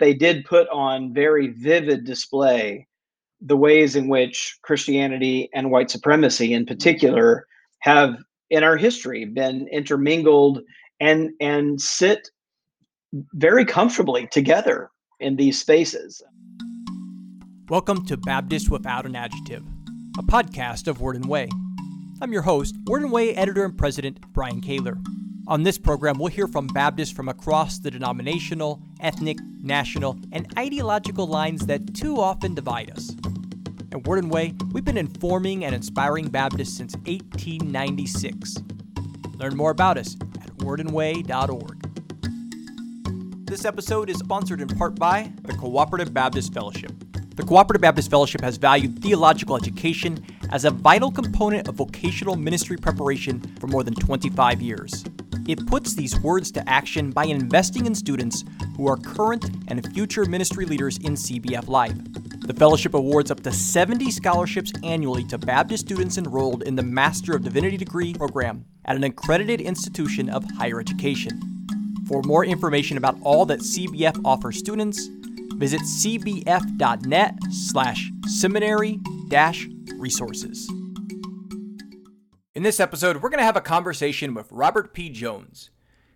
They did put on very vivid display the ways in which Christianity and white supremacy, in particular, have in our history been intermingled and and sit very comfortably together in these spaces. Welcome to Baptist Without an Adjective, a podcast of Word and Way. I'm your host, Word and Way editor and president Brian Kaylor. On this program, we'll hear from Baptists from across the denominational, ethnic, national, and ideological lines that too often divide us. At Word and Way, we've been informing and inspiring Baptists since 1896. Learn more about us at wordandway.org. This episode is sponsored in part by the Cooperative Baptist Fellowship. The Cooperative Baptist Fellowship has valued theological education as a vital component of vocational ministry preparation for more than 25 years. It puts these words to action by investing in students who are current and future ministry leaders in CBF Life. The fellowship awards up to 70 scholarships annually to Baptist students enrolled in the Master of Divinity degree program at an accredited institution of higher education. For more information about all that CBF offers students, visit cbf.net slash seminary dash resources. In this episode, we're going to have a conversation with Robert P. Jones.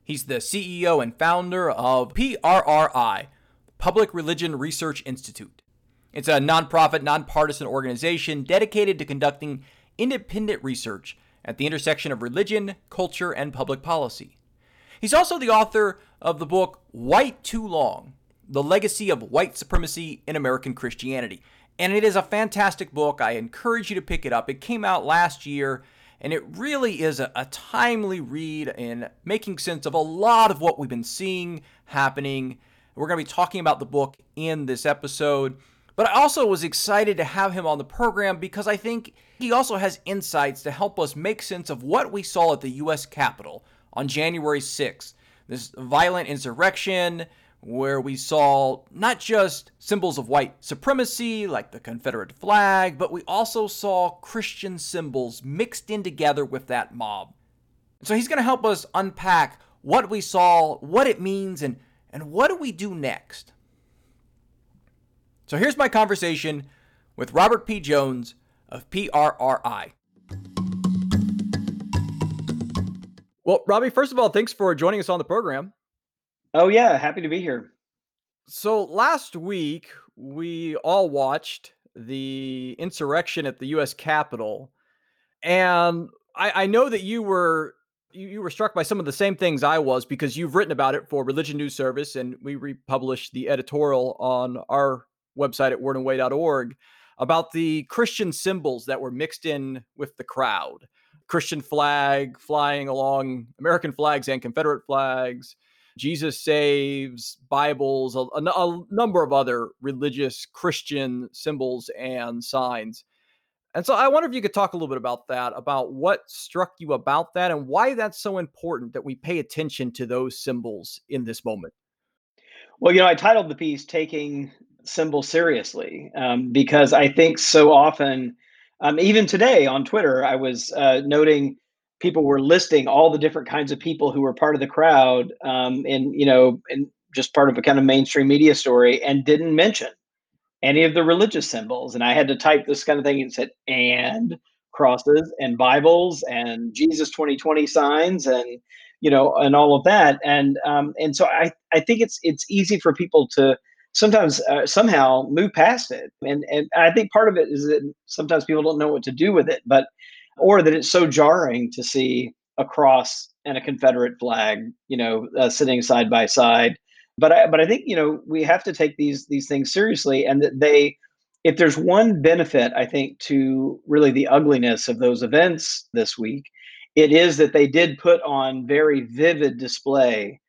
He's the CEO and founder of PRRI, Public Religion Research Institute. It's a nonprofit, nonpartisan organization dedicated to conducting independent research at the intersection of religion, culture, and public policy. He's also the author of the book White Too Long The Legacy of White Supremacy in American Christianity. And it is a fantastic book. I encourage you to pick it up. It came out last year and it really is a, a, timely read in making sense of a lot of what we've been seeing happening. We're going to be talking about the book in this episode. But I also was excited to have him on the program because I think he also has insights to help us make sense of what we saw at the U.S. Capitol on January 6th. This violent insurrection, where we saw not just symbols of white supremacy like the Confederate flag, but we also saw Christian symbols mixed in together with that mob. So he's going to help us unpack what we saw, what it means, and, and what do we do next. So here's my conversation with Robert P. Jones of PRRI. Well, Robbie, first of all, thanks for joining us on the program. Oh yeah, happy to be here. So last week we all watched the insurrection at the U.S. Capitol, and I, I know that you were you, you, were struck by some of the same things I was because you've written about it for Religion News Service, and we republished the editorial on our website at wordandway.org about the Christian symbols that were mixed in with the crowd. Christian flag flying along American flags and Confederate flags, Jesus Saves, Bibles, a, a, a number of other religious Christian symbols and signs. And so I wonder if you could talk a little bit about that, about what struck you about that and why that's so important that we pay attention to those symbols in this moment. Well, you know, I titled the piece Taking Symbols Seriously um, because I think so often, um, even today on Twitter, I was uh, noting people were listing all the different kinds of people who were part of the crowd um, and you know and just part of a kind of mainstream media story and didn't mention any of the religious symbols. And i had to type this kind of thing and said and crosses and bibles and jesus 2020 signs and you know and all of that. And um, and so i i think it's it's easy for people to sometimes uh, somehow move past it. And and i think part of it is that sometimes people don't know what to do with it. But or that it's so jarring to see a cross and a Confederate flag, you know, uh, sitting side by side. But I, but I think you know we have to take these these things seriously, and that they, if there's one benefit, I think to really the ugliness of those events this week, it is that they did put on very vivid display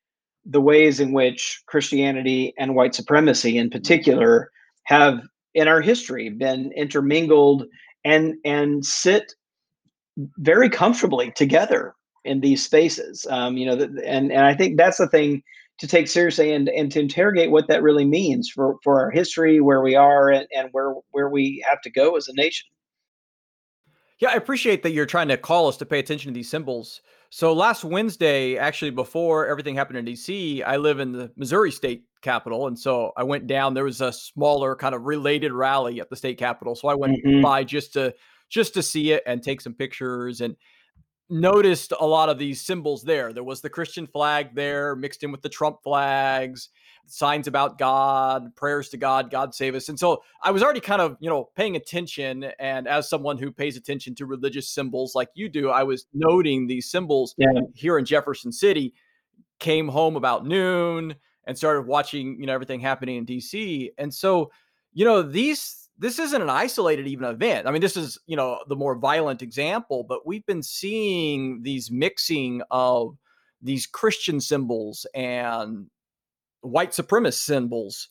the ways in which Christianity and white supremacy, in particular, have in our history been intermingled and and sit very comfortably together in these spaces. Um, you know, and and I think that's the thing to take seriously and and to interrogate what that really means for for our history, where we are, and, and where where we have to go as a nation. Yeah, I appreciate that you're trying to call us to pay attention to these symbols. So last Wednesday, actually before everything happened in DC, I live in the Missouri State capitol. And so I went down. There was a smaller kind of related rally at the state capitol. So I went mm-hmm. by just to just to see it and take some pictures and noticed a lot of these symbols there. There was the Christian flag there mixed in with the Trump flags, signs about God, prayers to God, God save us. And so I was already kind of, you know, paying attention. And as someone who pays attention to religious symbols like you do, I was noting these symbols yeah. here in Jefferson City. Came home about noon and started watching, you know, everything happening in DC. And so, you know, these this isn't an isolated even event. I mean, this is, you know, the more violent example, but we've been seeing these mixing of these Christian symbols and white supremacist symbols,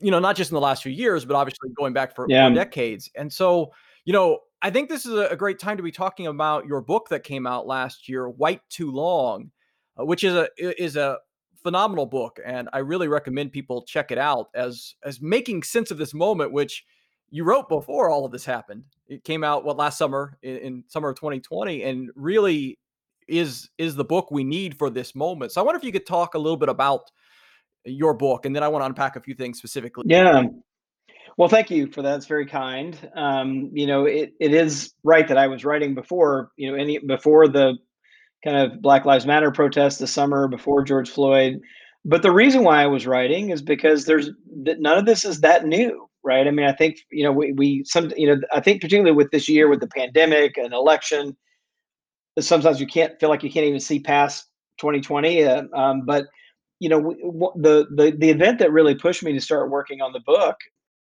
you know, not just in the last few years, but obviously going back for, yeah. decades. And so, you know, I think this is a great time to be talking about your book that came out last year, White Too Long, uh, which is a is a phenomenal book, and I really recommend people check it out as as making sense of this moment, which you wrote before all of this happened. It came out what last summer in, in, summer of 2020, and really is is the book we need for this moment. So I wonder if you could talk a little bit about your book, and then I want to unpack a few things specifically. Yeah. Well, thank you for that. It's very kind. Um, you know, it, it is right that I was writing before, you know, any before the kind of Black Lives Matter protests the summer, before George Floyd. But the reason why I was writing is because there's none of this is that new right? I mean, I think you know we we some you know I think particularly with this year with the pandemic and election, sometimes you can't feel like you can't even see past 2020. Uh, um, but you know we, the the the event that really pushed me to start working on the book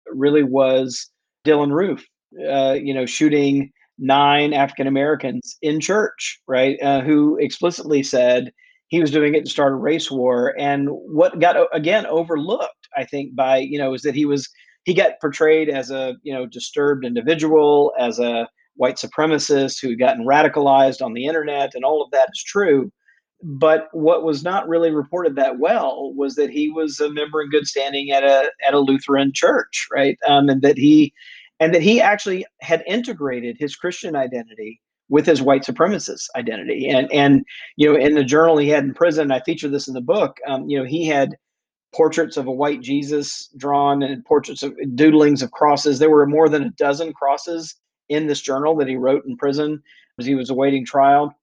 really was Dylann Roof. Uh, you know, shooting nine African Americans in church, right? Uh, who explicitly said he was doing it to start a race war. And what got again overlooked, I think, by you know, is that he was he got portrayed as a you know disturbed individual, as a white supremacist who had gotten radicalized on the internet, and all of that is true. But what was not really reported that well was that he was a member in good standing at a at a Lutheran church, right? Um, and that he and that he actually had integrated his Christian identity with his white supremacist identity. And and you know, in the journal he had in prison, I feature this in the book. Um, you know, he had portraits of a white Jesus drawn and portraits of doodlings of crosses. There were more than a dozen crosses in this journal that he wrote in prison as he was awaiting trial.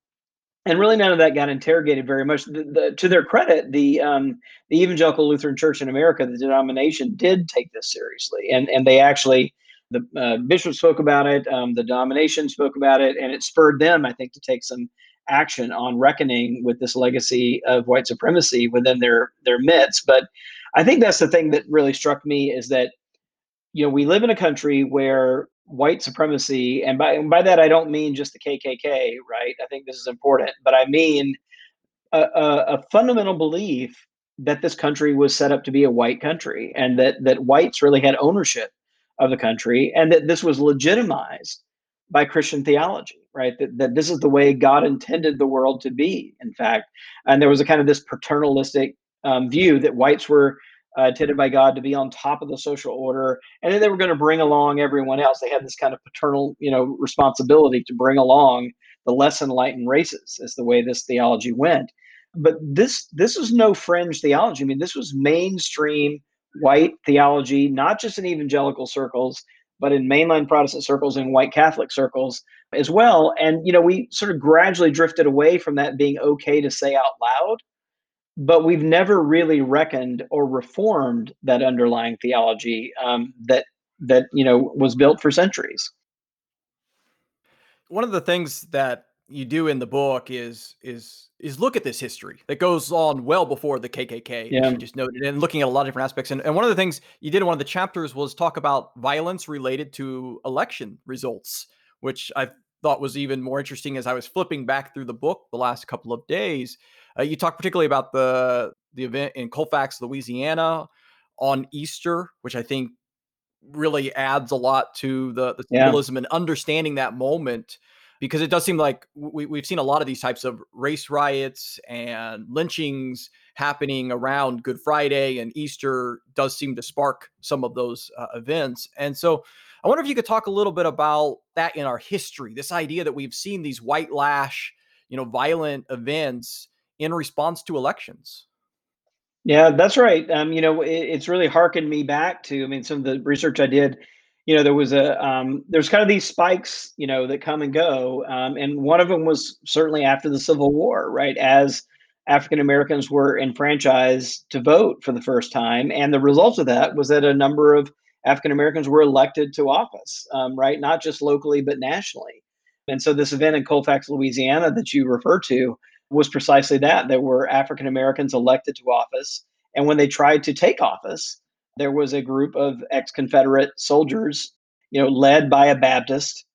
And really, none of that got interrogated very much. The, the, to their credit, the um, the Evangelical Lutheran Church in America, the denomination, did take this seriously, and and they actually the uh, bishop spoke about it, um, the denomination spoke about it, and it spurred them, I think, to take some action on reckoning with this legacy of white supremacy within their their midst. But I think that's the thing that really struck me is that you know we live in a country where white supremacy, and by and by that I don't mean just the KKK, right? I think this is important, but I mean a, a, a fundamental belief that this country was set up to be a white country, and that that whites really had ownership of the country, and that this was legitimized by Christian theology right? That, that this is the way God intended the world to be, in fact. And there was a kind of this paternalistic um, view that whites were uh, intended by God to be on top of the social order, and then they were going to bring along everyone else. They had this kind of paternal, you know, responsibility to bring along the less enlightened races, is the way this theology went. But this this is no fringe theology. I mean, this was mainstream white theology, not just in evangelical circles, but in mainline Protestant circles and white Catholic circles as well. And, you know, we sort of gradually drifted away from that being okay to say out loud, but we've never really reckoned or reformed that underlying theology um, that that you know was built for centuries. One of the things that you do in the book is is is look at this history that goes on well before the KKK, yeah. you just noted, and looking at a lot of different aspects. And, and one of the things you did in one of the chapters was talk about violence related to election results, which I thought was even more interesting as I was flipping back through the book the last couple of days. Uh, you talk particularly about the the event in Colfax, Louisiana, on Easter, which I think really adds a lot to the, the symbolism yeah. and understanding that moment because it does seem like we, we've seen a lot of these types of race riots and lynchings happening around Good Friday and Easter does seem to spark some of those uh, events. And so I wonder if you could talk a little bit about that in our history, this idea that we've seen these white lash, you know, violent events in response to elections. Yeah, that's right. Um, you know, it, it's really harkened me back to, I mean, some of the research I did, you know, there was a, um, there's kind of these spikes, you know, that come and go. Um, and one of them was certainly after the Civil War, right? As African Americans were enfranchised to vote for the first time. And the result of that was that a number of African Americans were elected to office, um, right? Not just locally, but nationally. And so this event in Colfax, Louisiana that you refer to, was precisely that. There were African Americans elected to office. And when they tried to take office, there was a group of ex Confederate soldiers, you know, led by a Baptist,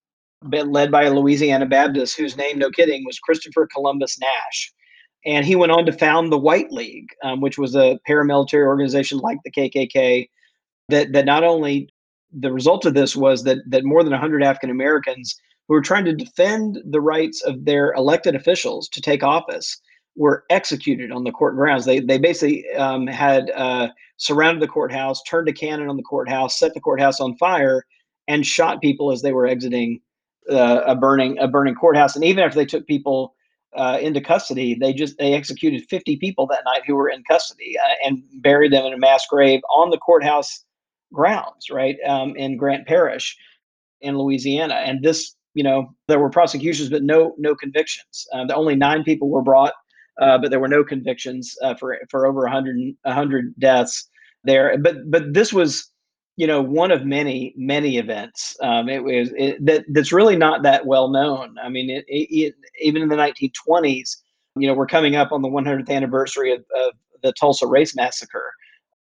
led by a Louisiana Baptist whose name, no kidding, was Christopher Columbus Nash. And he went on to found the White League, um, which was a paramilitary organization like the KKK. That that not only the result of this was that that more than 100 African Americans who were trying to defend the rights of their elected officials to take office were executed on the court grounds. They they basically um, had uh, surrounded the courthouse, turned a cannon on the courthouse, set the courthouse on fire, and shot people as they were exiting uh, a burning a burning courthouse. And even after they took people uh, into custody, they just they executed 50 people that night who were in custody uh, and buried them in a mass grave on the courthouse grounds, right um, in Grant Parish in Louisiana. And this you know, there were prosecutions, but no no convictions. Uh, the only nine people were brought, uh, but there were no convictions uh, for for over 100, 100 deaths there. But but this was, you know, one of many many events. Um, it was it, that that's really not that well known. I mean, it, it, even in the 1920s, you know, we're coming up on the 100th anniversary of, of the Tulsa Race Massacre.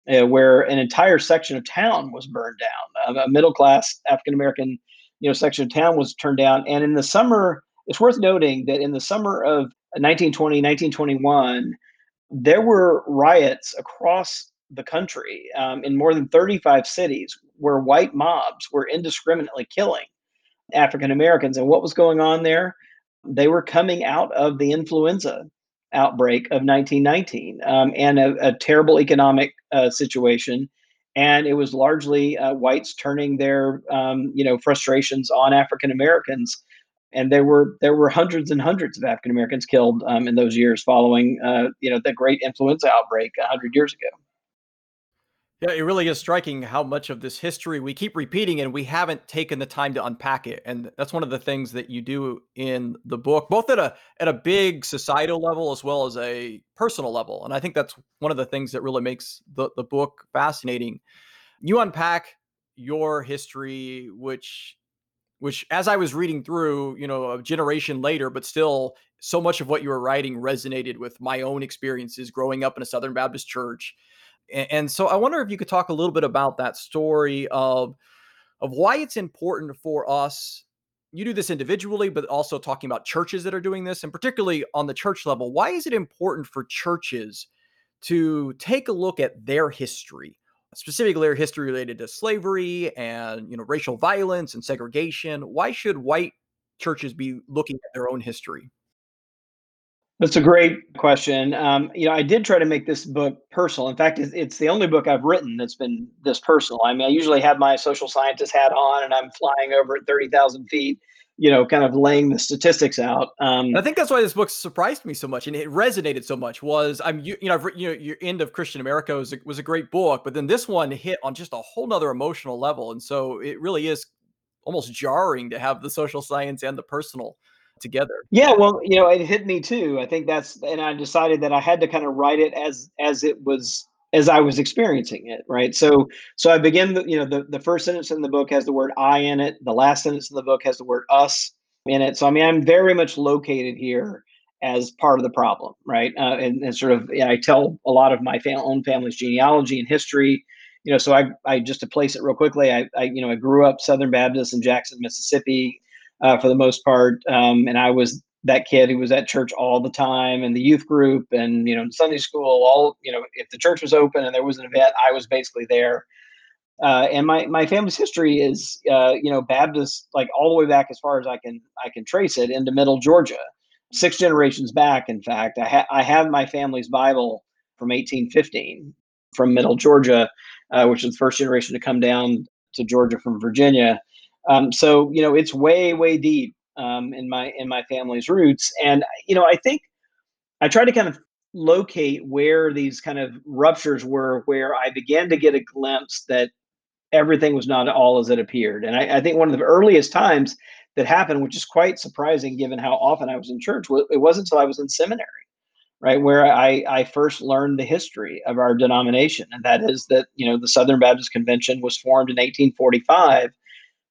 Uh, where an entire section of town was burned down. a middle class African American you know section of town was turned down. And in the summer, it's worth noting that in the summer of 1920, 1921, there were riots across the country um, in more than 35 cities where white mobs were indiscriminately killing African Americans. And what was going on there? They were coming out of the influenza outbreak of 1919 um, and a, a, terrible economic uh, situation and it was largely uh, whites turning their um, you know frustrations on African Americans. And there were there were hundreds and hundreds of African Americans killed um, in those years following uh, you know the great influenza outbreak hundred years ago. Yeah, it really is striking how much of this history we keep repeating and we haven't taken the time to unpack it. And that's one of the things that you do in the book, both at a at a big societal level as well as a personal level. And I think that's one of the things that really makes the, the book fascinating. You unpack your history, which which as I was reading through, you know, a generation later, but still so much of what you were writing resonated with my own experiences growing up in a Southern Baptist church and so I wonder if you could talk a little bit about that story of of why it's important for us. You do this individually, but also talking about churches that are doing this, and particularly on the church level. Why is it important for churches to take a look at their history, specifically their history related to slavery and you know racial violence and segregation? Why should white churches be looking at their own history? That's a great question. Um, you know, I did try to make this book personal. In fact, it's, the only book I've written that's been this personal. I mean, I usually have my social scientist hat on and I'm flying over at 30,000 feet, you know, kind of laying the statistics out. Um, I think that's why this book surprised me so much and it resonated so much was I'm, you, you know, I've, you know, your end of Christian America was a, was a great book, but then this one hit on just a whole nother emotional level. And so it really is almost jarring to have the social science and the personal together. Yeah, well, you know, it hit me too. I think that's, and I decided that I had to kind of write it as as it was as I was experiencing it, right? So, so I begin, the, you know, the the first sentence in the book has the word "I" in it. The last sentence in the book has the word "us" in it. So, I mean, I'm very much located here as part of the problem, right? Uh, and, and sort of, know, I tell a lot of my fam- own family's genealogy and history. You know, so I, I just to place it real quickly, I, I, you know, I grew up Southern Baptist in Jackson, Mississippi uh, for the most part. Um, and I was that kid who was at church all the time and the youth group and, you know, Sunday school, all, you know, if the church was open and there was an event, I was basically there. Uh, and my, my family's history is, uh, you know, Baptist, like all the way back as far as I can, I can trace it into middle Georgia, six generations back. In fact, I, ha- I have my family's Bible from 1815 from middle Georgia, uh, which is the first generation to come down to Georgia from Virginia. Um, so you know, it's way way deep um, in my in my family's roots, and you know, I think I try to kind of locate where these kind of ruptures were, where I began to get a glimpse that everything was not all as it appeared. And I, I think one of the earliest times that happened, which is quite surprising given how often I was in church, it wasn't until I was in seminary, right, where I, I first learned the history of our denomination. And that is that, you know, the Southern Baptist Convention was formed in 1845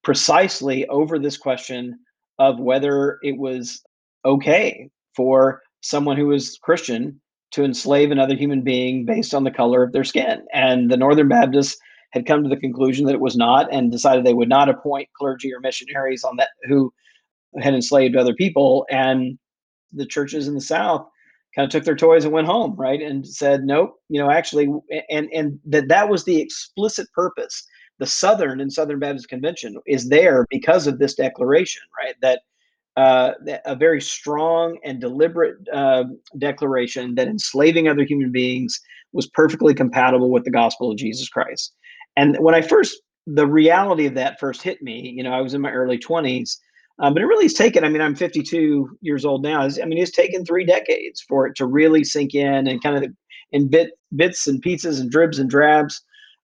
precisely over this question of whether it was okay for someone who was Christian to enslave another human being based on the color of their skin. And the Northern Baptists had come to the conclusion that it was not and decided they would not appoint clergy or missionaries on that who had enslaved other people. And the churches in the South kind of took their toys and went home, right? And said, nope, you know, actually, and and that that was the explicit purpose. The Southern and Southern Baptist Convention is there because of this declaration, right? That uh, a very strong and deliberate uh, declaration that enslaving other human beings was perfectly compatible with the gospel of Jesus Christ. And when I first, the reality of that first hit me, you know, I was in my early 20s, um, but it really has taken, I mean, I'm 52 years old now. I mean, it's taken three decades for it to really sink in and kind of in bit, bits and pieces and dribs and drabs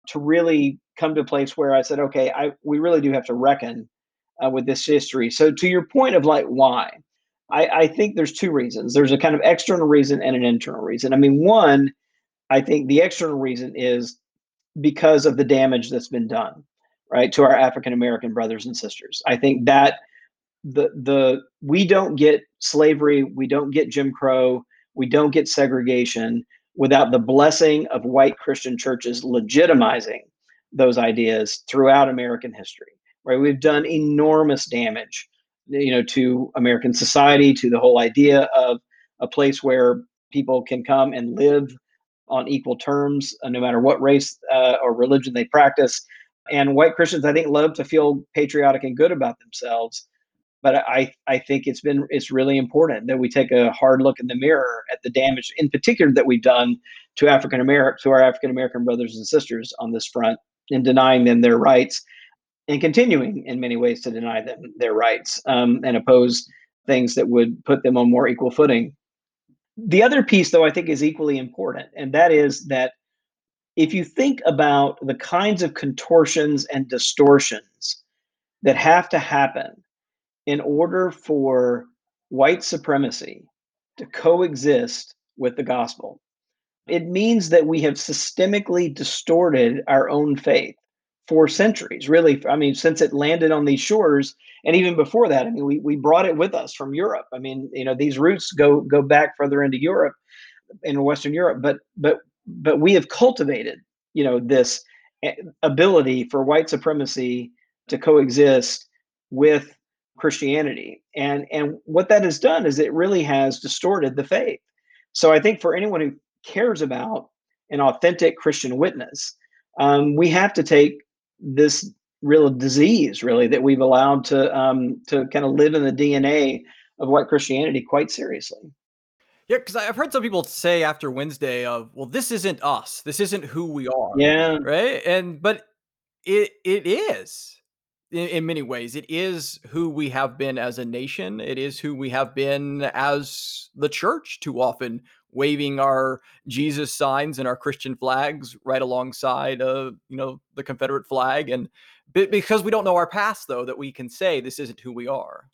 to really come to a place where I said, okay, I, we really do have to reckon uh, with this history. So to your point of like why, I, I think there's two reasons. There's a kind of external reason and an internal reason. I mean, one, I think the external reason is because of the damage that's been done, right, to our African American brothers and sisters. I think that the the we don't get slavery, we don't get Jim Crow, we don't get segregation without the blessing of white Christian churches legitimizing those ideas throughout American history right? We've done enormous damage, you know, to American society, to the whole idea of a place where people can come and live on equal terms, uh, no matter what race uh, or religion they practice. And white Christians, I think, love to feel patriotic and good about themselves. But I, I think it's been it's really important that we take a hard look in the mirror at the damage, in particular, that we've done to African American to our African American brothers and sisters on this front, in denying them their rights and continuing in many ways to deny them their rights um, and oppose things that would put them on more equal footing. The other piece, though, I think is equally important, and that is that if you think about the kinds of contortions and distortions that have to happen in order for white supremacy to coexist with the gospel, it means that we have systemically distorted our own faith for centuries, really. I mean, since it landed on these shores, and even before that, I mean, we, we brought it with us from Europe. I mean, you know, these roots go go back further into Europe, in Western Europe, but but but we have cultivated, you know, this eh, ability for white supremacy to coexist with Christianity, and and what that has done is it really has distorted the faith. So I think for anyone who cares about an authentic Christian witness, um, we have to take this real disease really that we've allowed to um, to kind of live in the DNA of white Christianity quite seriously. Yeah, because I've heard some people say after Wednesday of, well, this isn't us. This isn't who we are. Yeah. Right. And but it it is in, in many ways. It is who we have been as a nation. It is who we have been as the church too often waving our Jesus signs and our Christian flags right alongside of you know the Confederate flag, and because we don't know our past, though, that we can say this isn't who we are.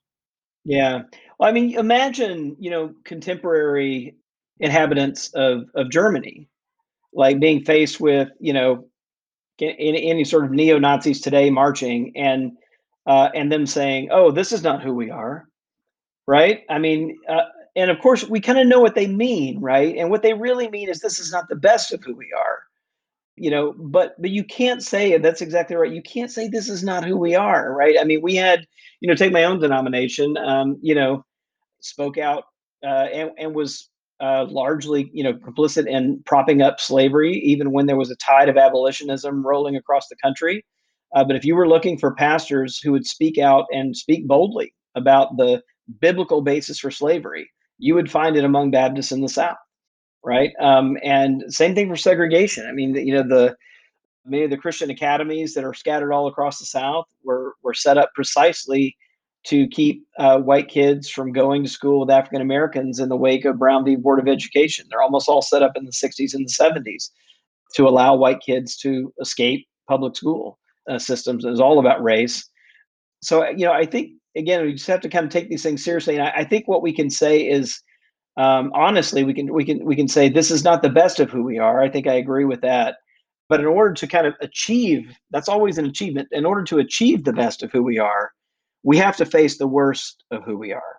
Yeah, well, I mean, imagine you know contemporary inhabitants of of Germany, like being faced with you know any, any sort of neo Nazis today marching and uh, and them saying, "Oh, this is not who we are," right? I mean, uh, and of course we kind of know what they mean right? And what they really mean is this is not the best of who we are you know but but you can't say and that's exactly right you can't say this is not who we are right? I mean we had you know take my own denomination um you know spoke out uh, and, and was uh, largely you know complicit in propping up slavery even when there was a tide of abolitionism rolling across the country. Uh, but if you were looking for pastors who would speak out and speak boldly about the biblical basis for slavery you would find it among Baptists in the South, right? Um, and same thing for segregation. I mean, you know, the many of the Christian academies that are scattered all across the South were were set up precisely to keep uh, white kids from going to school with African Americans in the wake of Brown v. Board of Education. They're almost all set up in the 60s and the 70s to allow white kids to escape public school uh, systems. It was all about race. So, you know, I think, again, we just have to kind of take these things seriously. And I, I think what we can say is, um, honestly, we can we can we can say this is not the best of who we are. I think I agree with that. But in order to kind of achieve, that's always an achievement. In order to achieve the best of who we are, we have to face the worst of who we are.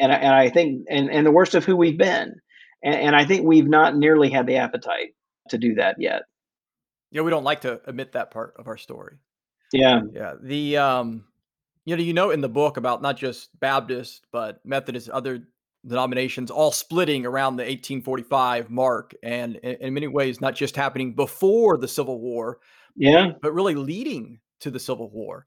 And, and I think, and, and the worst of who we've been. And, and I think we've not nearly had the appetite to do that yet. Yeah, we don't like to admit that part of our story. Yeah. Yeah. The, um, you know, you know, in the book about not just Baptist, but Methodist, other denominations all splitting around the 1845 mark, and in, in many ways, not just happening before the Civil War, yeah, but really leading to the Civil War.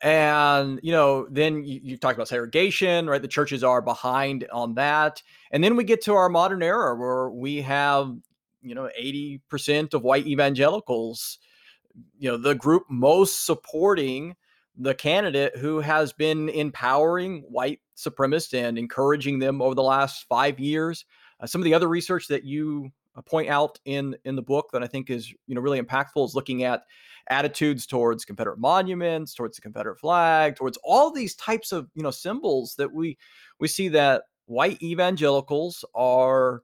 And, you know, then you, you talk about segregation, right? The churches are behind on that. And then we get to our modern era where we have, you know, 80% of white evangelicals, you know, the group most supporting the candidate who has been empowering white supremacists and encouraging them over the last five years. Uh, some of the other research that you uh, point out in in the book that I think is you know really impactful is looking at attitudes towards Confederate monuments, towards the Confederate flag, towards all these types of you know symbols that we we see that white evangelicals are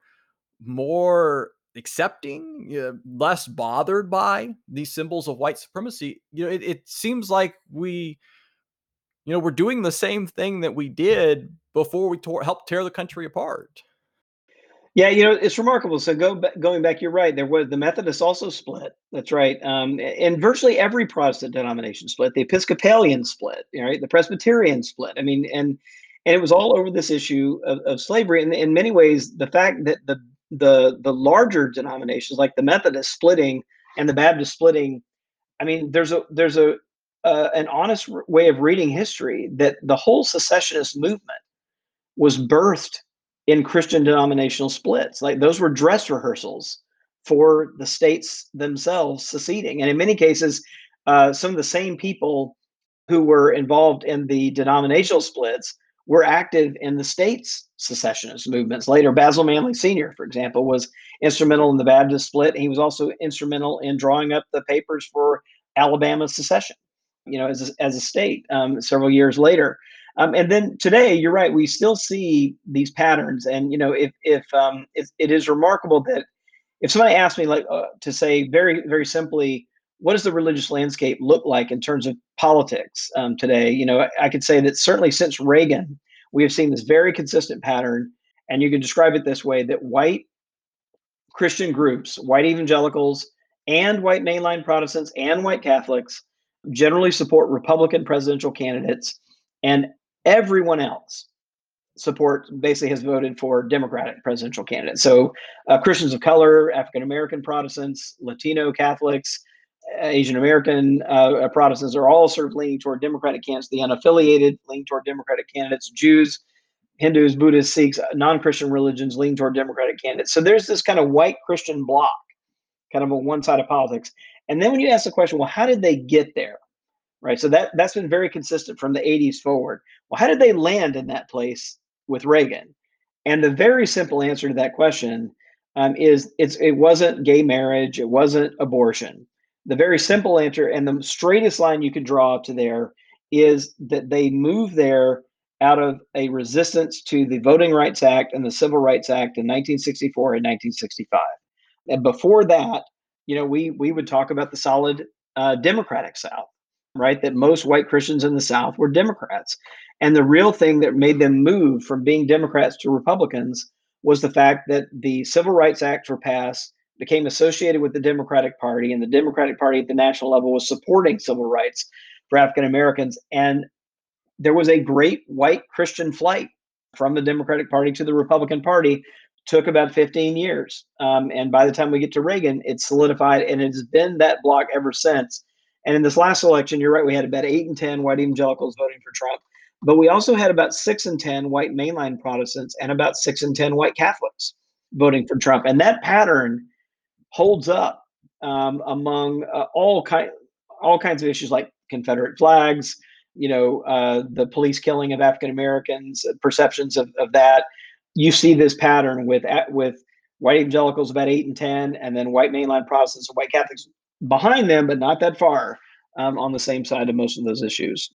more accepting, you know, less bothered by these symbols of white supremacy. You know, it, it seems like we, you know, we're doing the same thing that we did before we tore, helped tear the country apart. Yeah, you know, it's remarkable. So go going back, you're right. There was the Methodists also split. That's right. Um, and virtually every Protestant denomination split. The Episcopalian split. Right. The Presbyterian split. I mean, and and it was all over this issue of, of slavery. And in many ways, the fact that the the the larger denominations like the Methodist splitting and the Baptist splitting, I mean, there's a there's a uh, an honest way of reading history that the whole secessionist movement was birthed in Christian denominational splits. Like those were dress rehearsals for the states themselves seceding. And in many cases, uh, some of the same people who were involved in the denominational splits were active in the states secessionist movements. Later, Basil Manley Sr., for example, was instrumental in the Baptist split. He was also instrumental in drawing up the papers for Alabama's secession, you know, as a, as a state um, several years later. Um, and then today, you're right. We still see these patterns, and you know, if if um, it, is remarkable that if somebody asked me, like, uh, to say very very simply, what does the religious landscape look like in terms of politics um, today? You know, I, I could say that certainly since Reagan, we have seen this very consistent pattern, and you can describe it this way: that white Christian groups, white evangelicals, and white mainline Protestants and white Catholics generally support Republican presidential candidates and everyone else support basically has voted for Democratic presidential candidates. So uh, Christians of color, African American Protestants, Latino Catholics, Asian American uh, Protestants are all sort of leaning toward Democratic candidates. The unaffiliated lean toward Democratic candidates. Jews, Hindus, Buddhists, Sikhs, non-Christian religions lean toward Democratic candidates. So there's this kind of white Christian bloc, kind of on one side of politics. And then when you ask the question, well, how did they get there? right? So that that's been very consistent from the 80s forward. Well, how did they land in that place with Reagan? And the very simple answer to that question um, is it's it wasn't gay marriage, it wasn't abortion. The very simple answer and the straightest line you could draw up to there is that they moved there out of a resistance to the Voting Rights Act and the Civil Rights Act in 1964 and 1965. And before that, you know, we we would talk about the solid uh, Democratic South right? That most white Christians in the South were Democrats. And the real thing that made them move from being Democrats to Republicans was the fact that the Civil Rights Acts were passed, became associated with the Democratic Party, and the Democratic Party at the national level was supporting civil rights for African Americans. And there was a great white Christian flight from the Democratic Party to the Republican Party. Took about 15 years. Um, and by the time we get to Reagan, it's solidified and it's been that block ever since. And in this last election, you're right, we had about eight and 10 white evangelicals voting for Trump. But we also had about six and 10 white mainline Protestants and about six and 10 white Catholics voting for Trump. And that pattern holds up um, among uh, all, ki- all kinds of issues like Confederate flags, you know, uh, the police killing of African Americans, perceptions of, of that. You see this pattern with with white evangelicals about eight and ten, and then white mainline Protestants and white Catholics behind them, but not that far um, on the same side of most of those issues.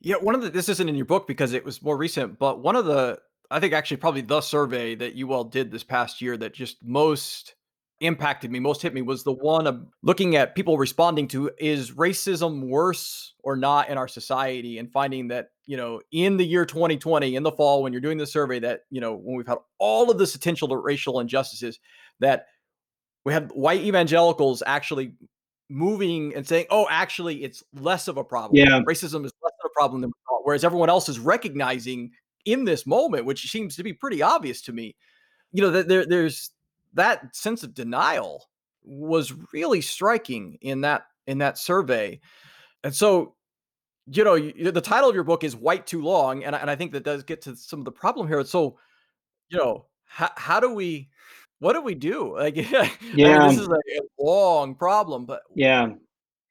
Yeah, one of the this isn't in your book because it was more recent, but one of the I think actually probably the survey that you all did this past year that just most impacted me, most hit me was the one of looking at people responding to is racism worse or not in our society and finding that, you know, in the year 2020, in the fall, when you're doing the survey, that, you know, when we've had all of this attention to racial injustices, that we have white evangelicals actually moving and saying, oh, actually, it's less of a problem. Yeah. Racism is less of a problem than we thought. Whereas everyone else is recognizing in this moment, which seems to be pretty obvious to me, you know, that there, there's that sense of denial was really striking in that in that survey. And so, you know, the title of your book is "White Too Long," and I, and I think that does get to some of the problem here. So, you know, how, how do we, what do we do? Like, yeah, I mean, this is a, a long problem, but yeah,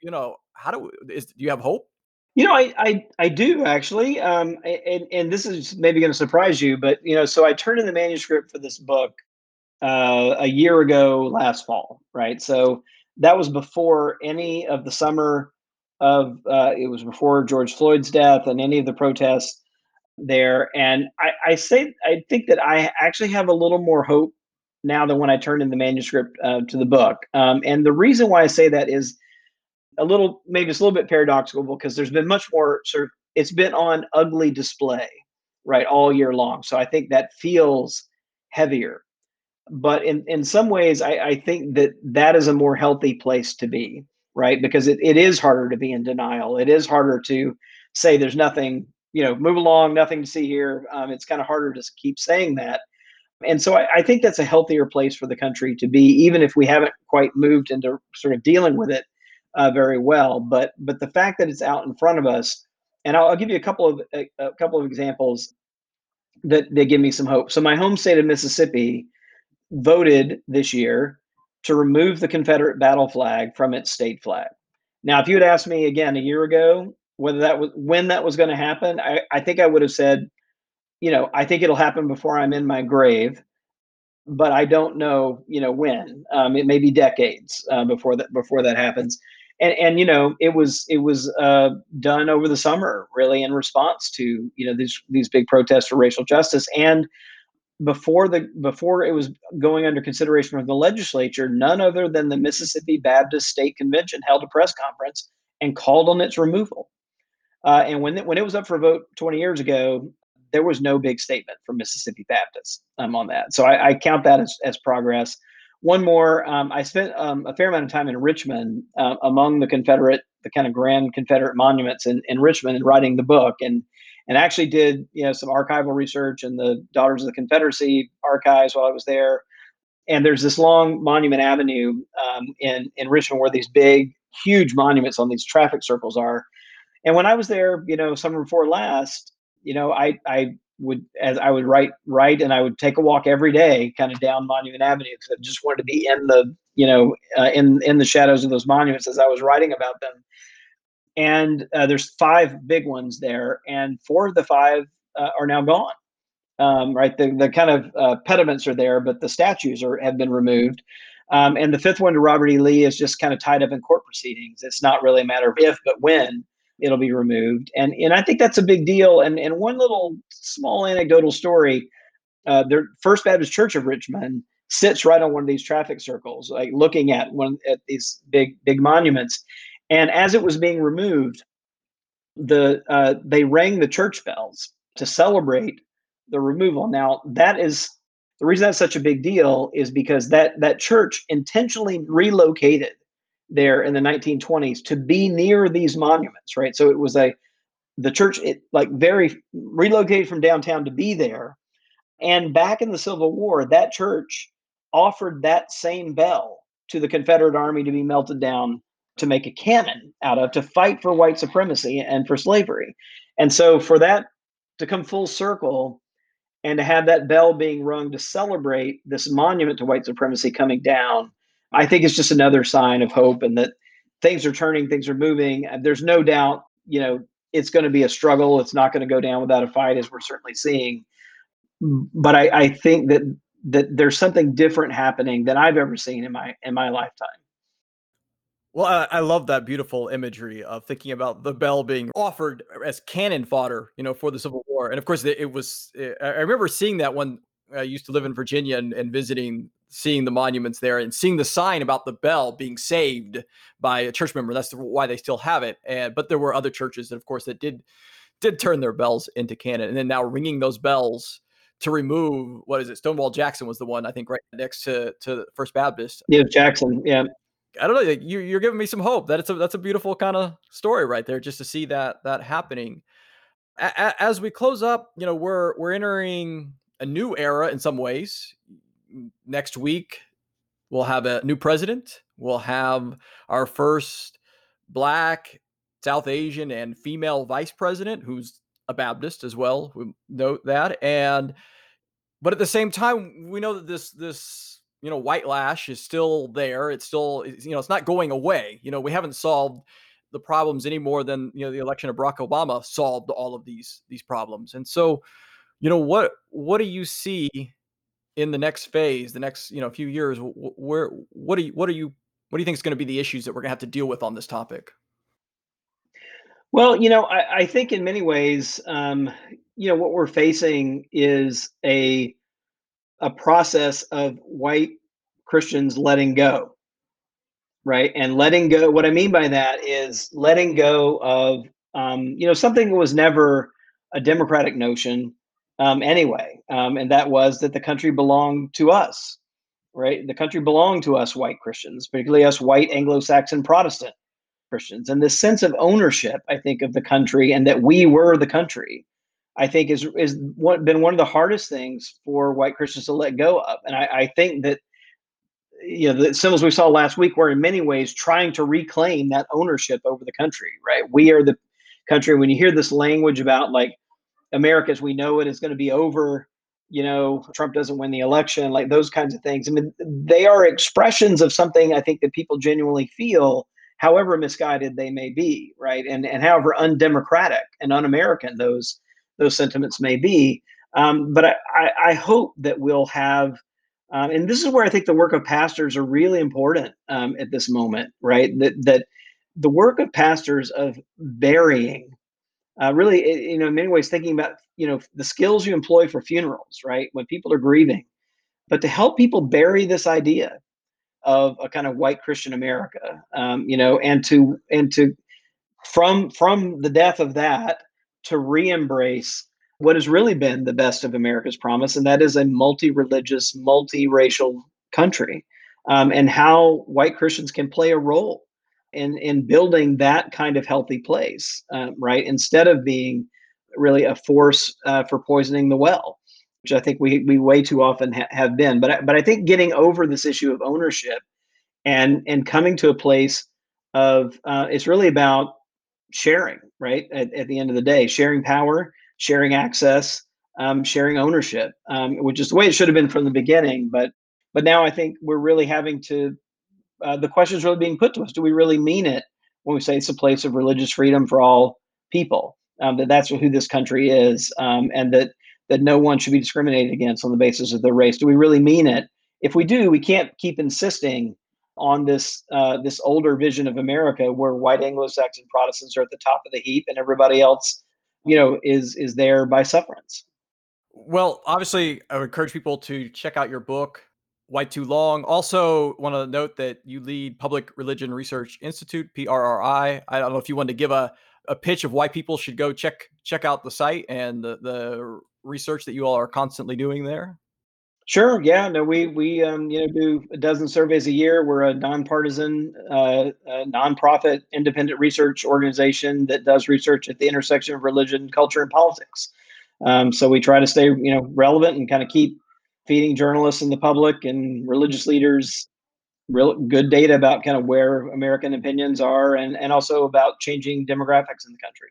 you know, how do we, is do you have hope? You know, I I, I do actually, um, and and this is maybe going to surprise you, but you know, so I turned in the manuscript for this book uh, a year ago last fall, right? So that was before any of the summer of uh, it was before George Floyd's death and any of the protests there. And I, I say I think that I actually have a little more hope now than when I turned in the manuscript uh, to the book. Um, and the reason why I say that is a little maybe it's a little bit paradoxical because there's been much more sort of it's been on ugly display right all year long. So I think that feels heavier but in, in some ways I, I think that that is a more healthy place to be right? Because it, it is harder to be in denial. It is harder to say there's nothing you know move along nothing to see here. Um, it's kind of harder to keep saying that. And so I, I, think that's a healthier place for the country to be even if we haven't quite moved into sort of dealing with it uh, very well. But but the fact that it's out in front of us and i'll, I'll give you a couple of a, a couple of examples that, that give me some hope. So my home state of mississippi voted this year to remove the Confederate battle flag from its state flag. Now, if you had asked me again a year ago whether that was when that was going to happen, I, I think I would have said, you know, I think it'll happen before I'm in my grave, but I don't know, you know, when. Um, it may be decades uh, before that before that happens. And and you know, it was it was uh, done over the summer, really, in response to you know these these big protests for racial justice and before the before it was going under consideration from the legislature, none other than the Mississippi Baptist State Convention held a press conference and called on its removal. Uh, and when it, when it was up for vote 20 years ago, there was no big statement from Mississippi Baptists um, on that. So I, I count that as, as progress. One more, um, I spent um, a fair amount of time in Richmond uh, among the Confederate, the kind of grand Confederate monuments in, in Richmond and writing the book. And and actually did you know some archival research in the Daughters of the Confederacy archives while I was there. And there's this long Monument Avenue um, in in Richmond where these big, huge monuments on these traffic circles are. And when I was there, you know, summer before last, you know, I I would as I would write write and I would take a walk every day, kind of down Monument Avenue because I just wanted to be in the you know uh, in in the shadows of those monuments as I was writing about them and uh, there's five big ones there, and four of the five uh, are now gone. Um, right, the the kind of uh, pediments are there, but the statues are have been removed. Um, and the fifth one to Robert E. Lee is just kind of tied up in court proceedings. It's not really a matter of if, but when it'll be removed. And and I think that's a big deal. And and one little small anecdotal story: uh, the First Baptist Church of Richmond sits right on one of these traffic circles, like looking at one at these big big monuments. And as it was being removed, the uh, they rang the church bells to celebrate the removal. Now that is the reason that's such a big deal is because that that church intentionally relocated there in the 1920s to be near these monuments, right? So it was a the church it like very relocated from downtown to be there. And back in the Civil War, that church offered that same bell to the Confederate Army to be melted down to make a cannon out of to fight for white supremacy and for slavery. And so for that to come full circle and to have that bell being rung to celebrate this monument to white supremacy coming down, I think it's just another sign of hope and that things are turning, things are moving. There's no doubt, you know, it's going to be a struggle. It's not going to go down without a fight, as we're certainly seeing. But I, I think that that there's something different happening than I've ever seen in my in my lifetime. Well, I, I, love that beautiful imagery of thinking about the bell being offered as cannon fodder, you know, for the Civil War. And of course, it, was. Eh, it, I remember seeing that when I used to live in Virginia and, and, visiting, seeing the monuments there, and seeing the sign about the bell being saved by a church member. That's why they still have it. And but there were other churches that, of course, that did did turn their bells into cannon, and then now ringing those bells to remove what is it? Stonewall Jackson was the one I think right next to to First Baptist. Yeah, Jackson. Yeah, I don't know. You, you're giving me some hope that it's a that's a beautiful kind of story right there, just to see that that happening. A- as we close up, you know, we're we're entering a new era in some ways. Next week, we'll have a new president. We'll have our first black, South Asian, and female vice president, who's a Baptist as well. We note that, and but at the same time, we know that this this you know, white lash is still there. It's still, you know, it's not going away. You know, we haven't solved the problems any more than you know the election of Barack Obama solved all of these these problems. And so, you know, what what do you see in the next phase, the next you know few years? Where what do you what are you what do you think is going to be the issues that we're going to have to deal with on this topic? Well, you know, I, I think in many ways, um, you know, what we're facing is a a process of white Christians letting go, right? And letting go. What I mean by that is letting go of, um, you know, something that was never a democratic notion um, anyway, um, and that was that the country belonged to us, right? The country belonged to us, white Christians, particularly us white Anglo-Saxon Protestant Christians, and this sense of ownership, I think, of the country and that we were the country I think is is what, been one of the hardest things for white Christians to let go of. And I, I think that you know the symbols we saw last week were in many ways trying to reclaim that ownership over the country. Right, we are the country. When you hear this language about like America as we know it is going to be over, you know, Trump doesn't win the election, like those kinds of things. I mean, they are expressions of something I think that people genuinely feel however misguided they may be, right? And and however undemocratic and un-American those those sentiments may be. Um, but I, I, I, hope that we'll have, um, and this is where I think the work of pastors are really important um, at this moment, right? That that the work of pastors of burying, uh, really, you know, in many ways, thinking about you know the skills you employ for funerals, right? When people are grieving, but to help people bury this idea of a kind of white Christian America, um, you know, and to and to from from the death of that to re-embrace what has really been the best of America's promise, and that is a multi-religious, multi-racial country, um, and how white Christians can play a role in in building that kind of healthy place, uh, right? Instead of being really a force uh, for poisoning the well, which I think we we way too often ha- have been. But I, but I think getting over this issue of ownership and and coming to a place of uh, it's really about sharing, right? At, at the end of the day, sharing power, sharing access, um, sharing ownership, um, which is the way it should have been from the beginning. But but now I think we're really having to. Uh, the question is really being put to us: Do we really mean it when we say it's a place of religious freedom for all people? Um, that that's who this country is, um, and that that no one should be discriminated against on the basis of their race. Do we really mean it? If we do, we can't keep insisting on this uh, this older vision of America, where white Anglo-Saxon Protestants are at the top of the heap, and everybody else, you know, is is there by sufferance. Well, obviously, I would encourage people to check out your book, White Too Long. Also, want to note that you lead Public Religion Research Institute (PRRI). I don't know if you want to give a a pitch of why people should go check check out the site and the, the research that you all are constantly doing there. Sure. Yeah. No, we we um, you know do a dozen surveys a year. We're a nonpartisan, uh, a nonprofit, independent research organization that does research at the intersection of religion, culture, and politics. Um, so we try to stay you know relevant and kind of keep feeding journalists and the public and religious leaders real good data about kind of where American opinions are and and also about changing demographics in the country.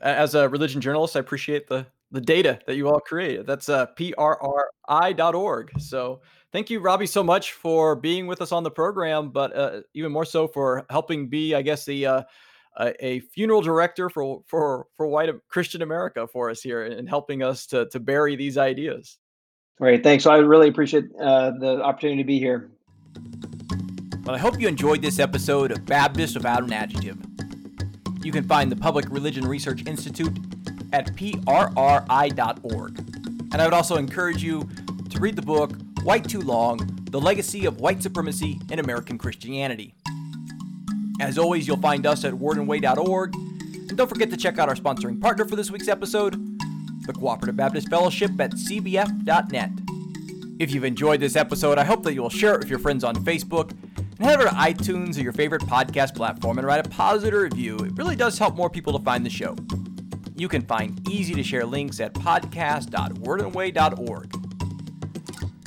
As a religion journalist, I appreciate the the data that you all created. That's uh, prri.org. So thank you, Robbie, so much for being with us on the program, but uh, even more so for helping be, I guess, the uh, a, a, funeral director for for for white Christian America for us here and helping us to to bury these ideas. Great, thanks. So I really appreciate uh, the opportunity to be here. Well, I hope you enjoyed this episode of Baptist Without an Adjective. You can find the Public Religion Research Institute at prri.org. And I would also encourage you to read the book White Too Long The Legacy of White Supremacy in American Christianity. As always, you'll find us at wordandway.org. And don't forget to check out our sponsoring partner for this week's episode, the Cooperative Baptist Fellowship at cbf.net. If you've enjoyed this episode, I hope that you'll share it with your friends on Facebook and head over to iTunes or your favorite podcast platform and write a positive review. It really does help more people to find the show. You can find easy to share links at podcast.wordandway.org.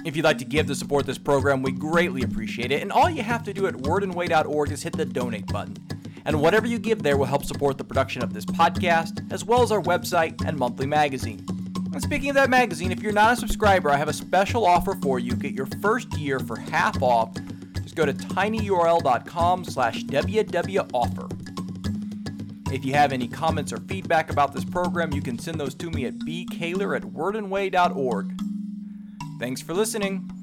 If you'd like to give to support this program, we greatly appreciate it. And all you have to do at wordandway.org is hit the donate button. And whatever you give there will help support the production of this podcast, as well as our website and monthly magazine. And speaking of that magazine, if you're not a subscriber, I have a special offer for you. Get your first year for half off. Just go to tinyurl.com slash wwoffer. If you have any comments or feedback about this program, you can send those to me at bkaylor at wordandway.org. Thanks for listening.